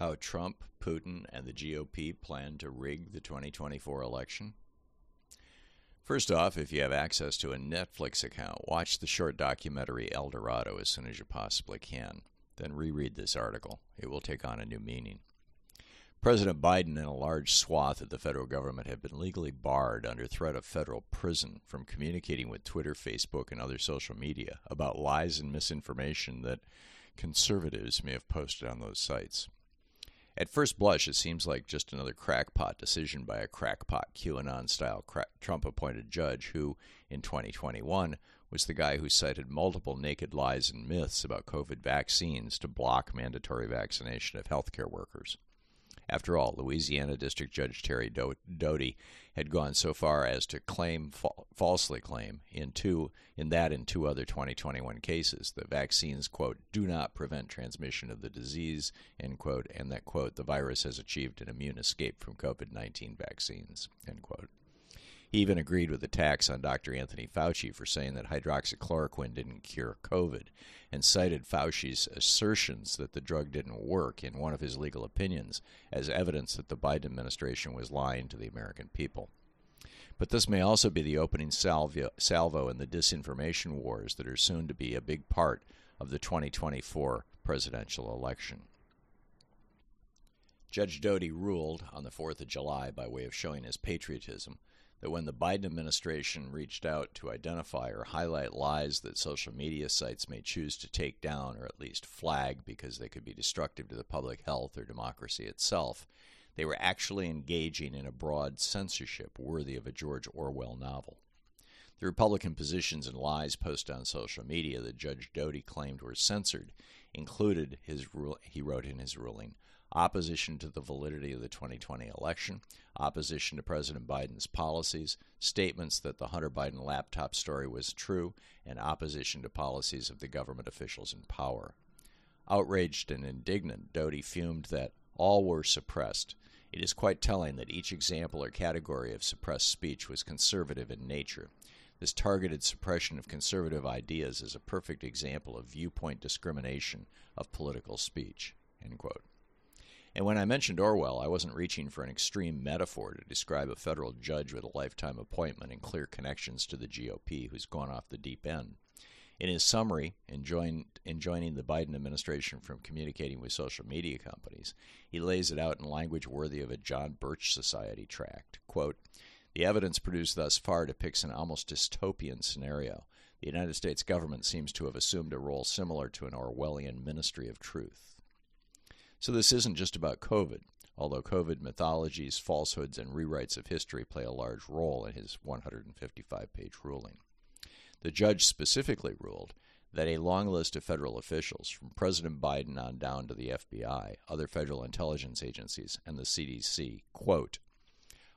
How Trump, Putin, and the GOP plan to rig the 2024 election? First off, if you have access to a Netflix account, watch the short documentary El Dorado as soon as you possibly can. Then reread this article. It will take on a new meaning. President Biden and a large swath of the federal government have been legally barred under threat of federal prison from communicating with Twitter, Facebook, and other social media about lies and misinformation that conservatives may have posted on those sites. At first blush, it seems like just another crackpot decision by a crackpot QAnon style Trump appointed judge who, in 2021, was the guy who cited multiple naked lies and myths about COVID vaccines to block mandatory vaccination of healthcare workers. After all, Louisiana District Judge Terry Doughty had gone so far as to claim, fa- falsely claim, in two, in that and two other 2021 cases, the vaccines quote do not prevent transmission of the disease end quote, and that quote the virus has achieved an immune escape from COVID-19 vaccines end quote. He even agreed with attacks on Dr. Anthony Fauci for saying that hydroxychloroquine didn't cure COVID and cited Fauci's assertions that the drug didn't work in one of his legal opinions as evidence that the Biden administration was lying to the American people. But this may also be the opening salvo, in the disinformation wars that are soon to be a big part of the 2024 presidential election. Judge Doughty ruled on the 4th of July by way of showing his patriotism that when the Biden administration reached out to identify or highlight lies that social media sites may choose to take down or at least flag because they could be destructive to the public health or democracy itself, they were actually engaging in a broad censorship worthy of a George Orwell novel. The Republican positions and lies posted on social media that Judge Doughty claimed were censored included his rule he wrote in his ruling opposition to the validity of the 2020 election, opposition to President Biden's policies, statements that the Hunter Biden laptop story was true, and opposition to policies of the government officials in power. Outraged and indignant, Doughty fumed that all were suppressed. It is quite telling that each example or category of suppressed speech was conservative in nature. This targeted suppression of conservative ideas is a perfect example of viewpoint discrimination of political speech. End quote. And when I mentioned Orwell, I wasn't reaching for an extreme metaphor to describe a federal judge with a lifetime appointment and clear connections to the GOP who's gone off the deep end. In his summary, enjoining, the Biden administration from communicating with social media companies, he lays it out in language worthy of a John Birch Society tract. Quote, the evidence produced thus far depicts an almost dystopian scenario. The United States government seems to have assumed a role similar to an Orwellian ministry of truth. So this isn't just about COVID, although COVID mythologies, falsehoods, and rewrites of history play a large role in his 155 page ruling. The judge specifically ruled that a long list of federal officials, from President Biden on down to the FBI, other federal intelligence agencies, and the CDC, quote,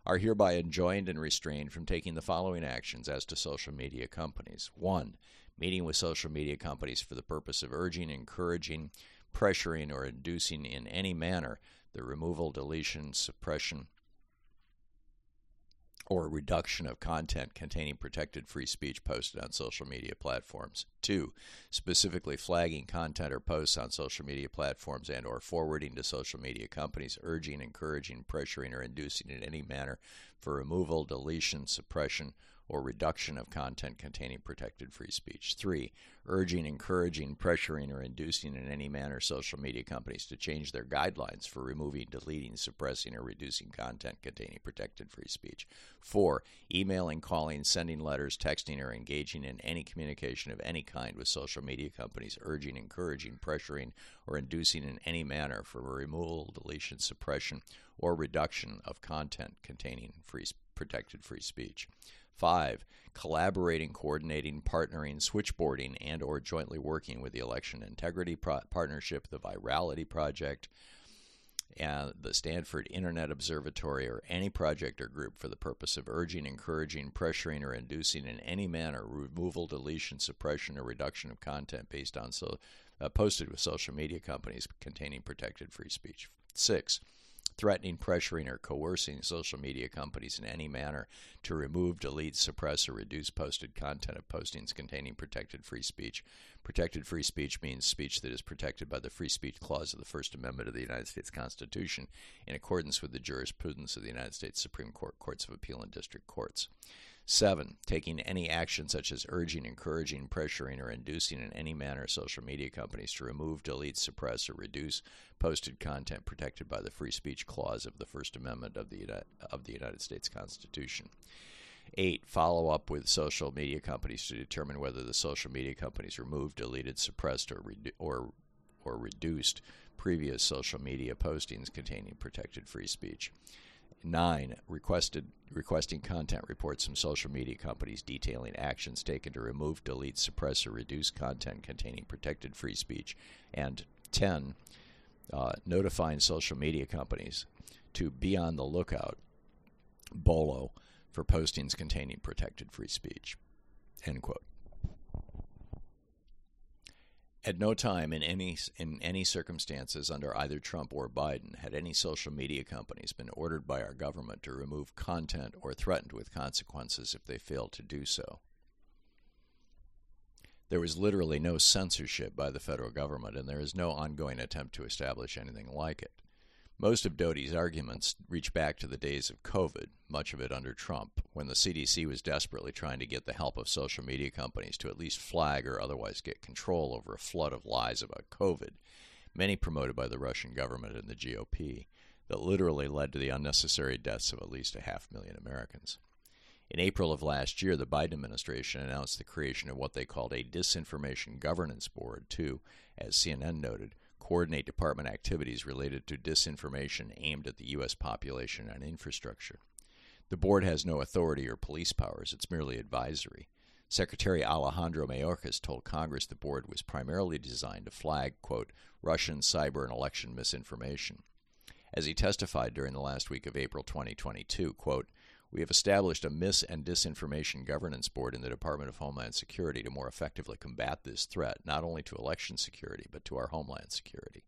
are hereby enjoined and restrained from taking the following actions as to social media companies. One, meeting with social media companies for the purpose of urging, encouraging, pressuring, or inducing in any manner the removal, deletion, suppression, or reduction of content containing protected free speech posted on social media platforms. 2. Specifically flagging content or posts on social media platforms and or forwarding to social media companies urging, encouraging, pressuring or inducing in any manner for removal, deletion, suppression, or reduction of content containing protected free speech. Three, urging, encouraging, pressuring, or inducing in any manner social media companies to change their guidelines for removing, deleting, suppressing, or reducing content containing protected free speech. Four, emailing, calling, sending letters, texting, or engaging in any communication of any kind with social media companies, urging, encouraging, pressuring, or inducing in any manner for removal, deletion, suppression, or reduction of content containing free protected free speech. Five, collaborating, coordinating, partnering, switchboarding, and or jointly working with the Election Integrity Pro- Partnership, the Virality Project, and the Stanford Internet Observatory, or any project or group for the purpose of urging, encouraging, pressuring, or inducing in any manner removal, deletion, suppression, or reduction of content based on so uh, posted with social media companies containing protected free speech. Six, threatening, pressuring, or coercing social media companies in any manner to remove, delete, suppress, or reduce posted content of postings containing protected free speech. Protected free speech means speech that is protected by the Free Speech Clause of the First Amendment of the United States Constitution in accordance with the jurisprudence of the United States Supreme Court, Courts of Appeal, and District Courts. Seven, taking any action such as urging, encouraging, pressuring, or inducing in any manner social media companies to remove, delete, suppress, or reduce posted content protected by the Free Speech Clause of the First Amendment of the, of the United States Constitution. Eight, follow up with social media companies to determine whether the social media companies removed, deleted, suppressed, or, or, or reduced previous social media postings containing protected free speech. Nine, requested requesting content reports from social media companies detailing actions taken to remove, delete, suppress, or reduce content containing protected free speech. And 10, uh, notifying social media companies to be on the lookout, BOLO, for postings containing protected free speech. End quote. At no time in any in any circumstances under either Trump or Biden had any social media companies been ordered by our government to remove content or threatened with consequences if they failed to do so. There was literally no censorship by the federal government, and there is no ongoing attempt to establish anything like it. Most of Doughty's arguments reach back to the days of COVID, much of it under Trump, when the CDC was desperately trying to get the help of social media companies to at least flag or otherwise get control over a flood of lies about COVID, many promoted by the Russian government and the GOP, that literally led to the unnecessary deaths of at least a half million Americans. In April of last year, the Biden administration announced the creation of what they called a Disinformation Governance Board to, as CNN noted, coordinate department activities related to disinformation aimed at the U.S. population and infrastructure. The board has no authority or police powers, it's merely advisory. Secretary Alejandro Mayorkas told Congress the board was primarily designed to flag, quote, Russian cyber and election misinformation. As he testified during the last week of April 2022, quote, we have established a mis and disinformation governance board in the Department of Homeland Security to more effectively combat this threat, not only to election security, but to our homeland security.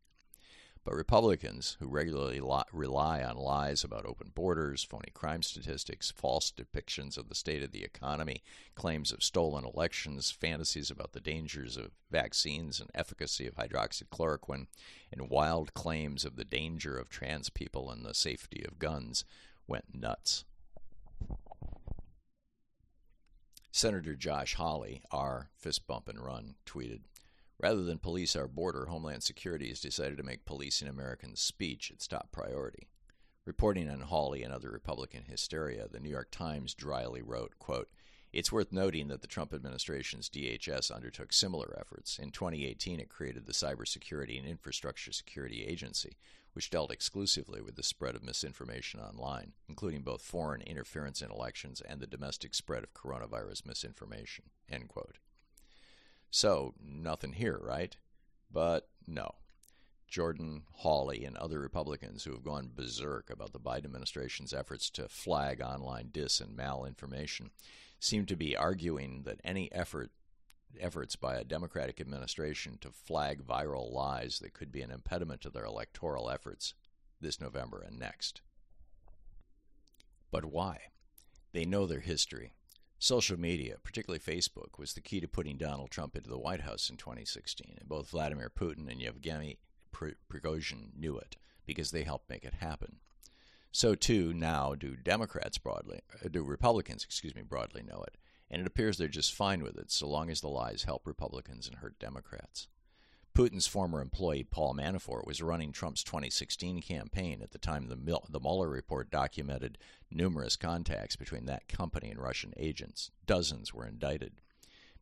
But Republicans, who regularly li- rely on lies about open borders, phony crime statistics, false depictions of the state of the economy, claims of stolen elections, fantasies about the dangers of vaccines and efficacy of hydroxychloroquine, and wild claims of the danger of trans people and the safety of guns, went nuts. Senator Josh Hawley, our fist bump and run, tweeted Rather than police our border, Homeland Security has decided to make policing Americans' speech its top priority. Reporting on Hawley and other Republican hysteria, the New York Times dryly wrote, quote, It's worth noting that the Trump administration's DHS undertook similar efforts. In 2018, it created the Cybersecurity and Infrastructure Security Agency, which dealt exclusively with the spread of misinformation online, including both foreign interference in elections and the domestic spread of coronavirus misinformation. End quote. So, nothing here, right? But no. Jordan Hawley and other Republicans who have gone berserk about the Biden administration's efforts to flag online dis and malinformation seem to be arguing that any effort efforts by a Democratic administration to flag viral lies that could be an impediment to their electoral efforts this November and next. But why? They know their history. Social media, particularly Facebook, was the key to putting Donald Trump into the White House in 2016, and both Vladimir Putin and Yevgeny Prigozhin knew it because they helped make it happen. So too now do Democrats broadly, uh, do Republicans, excuse me, broadly know it and it appears they're just fine with it so long as the lies help Republicans and hurt Democrats. Putin's former employee Paul Manafort was running Trump's 2016 campaign at the time the, the Mueller report documented numerous contacts between that company and Russian agents. Dozens were indicted.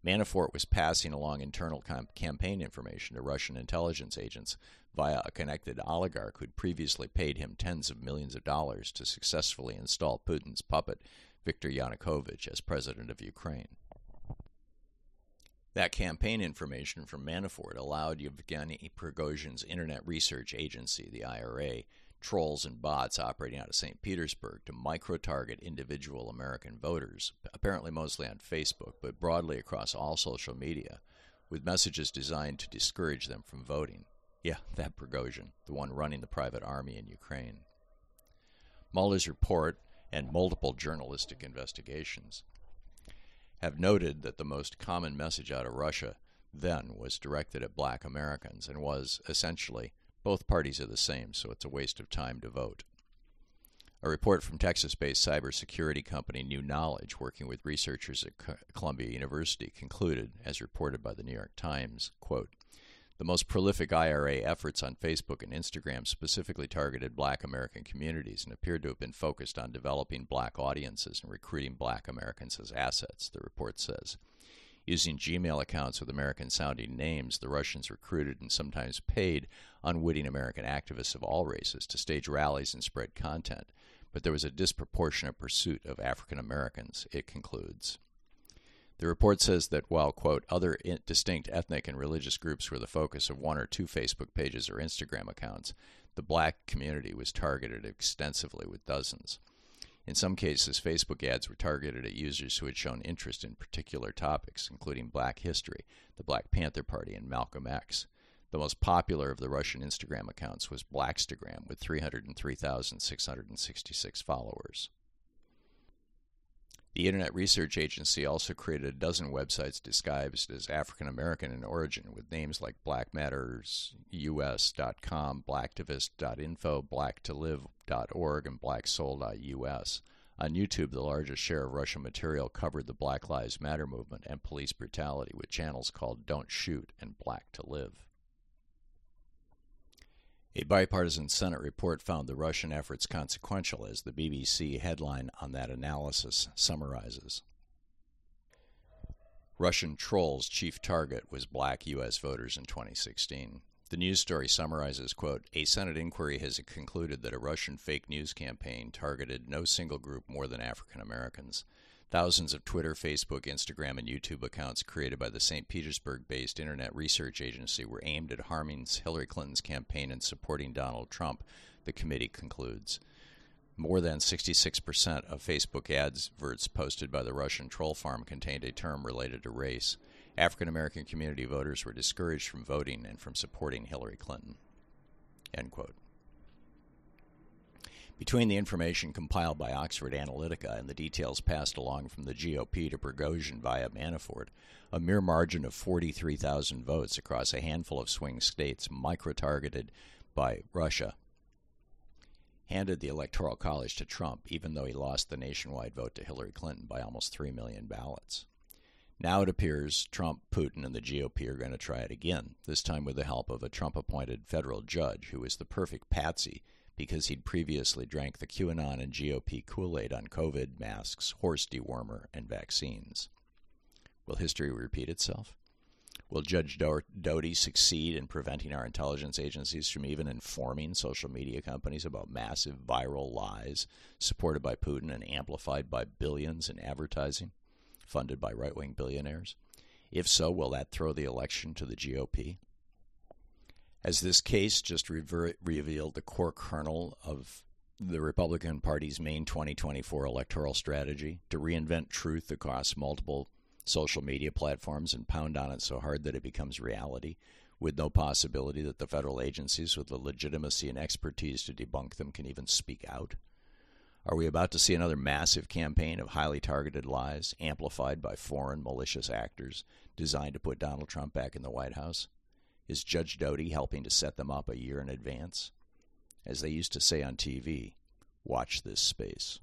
Manafort was passing along internal campaign information to Russian intelligence agents via a connected oligarch who'd previously paid him tens of millions of dollars to successfully install Putin's puppet Viktor Yanukovych as president of Ukraine. That campaign information from Manafort allowed Yevgeny Prigozhin's Internet Research Agency, the IRA, trolls and bots operating out of St. Petersburg to micro target individual American voters, apparently mostly on Facebook, but broadly across all social media, with messages designed to discourage them from voting. Yeah, that Prigozhin, the one running the private army in Ukraine. Mueller's report and multiple journalistic investigations have noted that the most common message out of Russia then was directed at black Americans and was essentially both parties are the same, so it's a waste of time to vote. A report from Texas based cybersecurity company New Knowledge, working with researchers at Columbia University, concluded, as reported by the New York Times, quote, the most prolific IRA efforts on Facebook and Instagram specifically targeted black American communities and appeared to have been focused on developing black audiences and recruiting black Americans as assets, the report says. Using Gmail accounts with American sounding names, the Russians recruited and sometimes paid unwitting American activists of all races to stage rallies and spread content but there was a disproportionate pursuit of African Americans, it concludes. The report says that while, quote, other distinct ethnic and religious groups were the focus of one or two Facebook pages or Instagram accounts, the black community was targeted extensively with dozens. In some cases, Facebook ads were targeted at users who had shown interest in particular topics, including black history, the Black Panther Party, and Malcolm X. The most popular of the Russian Instagram accounts was Blackstagram with 303,666 followers. The Internet Research Agency also created a dozen websites disguised as African American in origin with names like blackmattersus.com, blacktivist.info, blacktolive.org, and blacksoul.us. On YouTube, the largest share of Russian material covered the Black Lives Matter movement and police brutality with channels called Don't Shoot and Black to Live. A bipartisan Senate report found the Russian efforts consequential, as the BBC headline on that analysis summarizes. Russian trolls' chief target was black U.S. voters in 2016. The news story summarizes, quote, A Senate inquiry has concluded that a Russian fake news campaign targeted no single group more than African Americans. Thousands of Twitter, Facebook, Instagram, and YouTube accounts created by the St. Petersburg based Internet Research Agency were aimed at harming Hillary Clinton's campaign and supporting Donald Trump, the committee concludes. More than 66% of Facebook adverts posted by the Russian troll farm contained a term related to race. African American community voters were discouraged from voting and from supporting Hillary Clinton. End quote. Between the information compiled by Oxford Analytica and the details passed along from the GOP to Prigozhin via Manafort, a mere margin of 43,000 votes across a handful of swing states micro targeted by Russia handed the Electoral College to Trump, even though he lost the nationwide vote to Hillary Clinton by almost 3 million ballots. Now it appears Trump, Putin, and the GOP are going to try it again, this time with the help of a Trump appointed federal judge who is the perfect patsy because he'd previously drank the QAnon and GOP Kool Aid on COVID, masks, horse dewormer, and vaccines. Will history repeat itself? Will Judge Doughty succeed in preventing our intelligence agencies from even informing social media companies about massive viral lies supported by Putin and amplified by billions in advertising funded by right wing billionaires? If so, will that throw the election to the GOP? As this case just rever- revealed the core kernel of the Republican Party's main 2024 electoral strategy to reinvent truth across multiple social media platforms and pound on it so hard that it becomes reality, with no possibility that the federal agencies with the legitimacy and expertise to debunk them can even speak out? Are we about to see another massive campaign of highly targeted lies amplified by foreign malicious actors designed to put Donald Trump back in the White House? Is Judge Doughty helping to set them up a year in advance? As they used to say on TV, watch this space.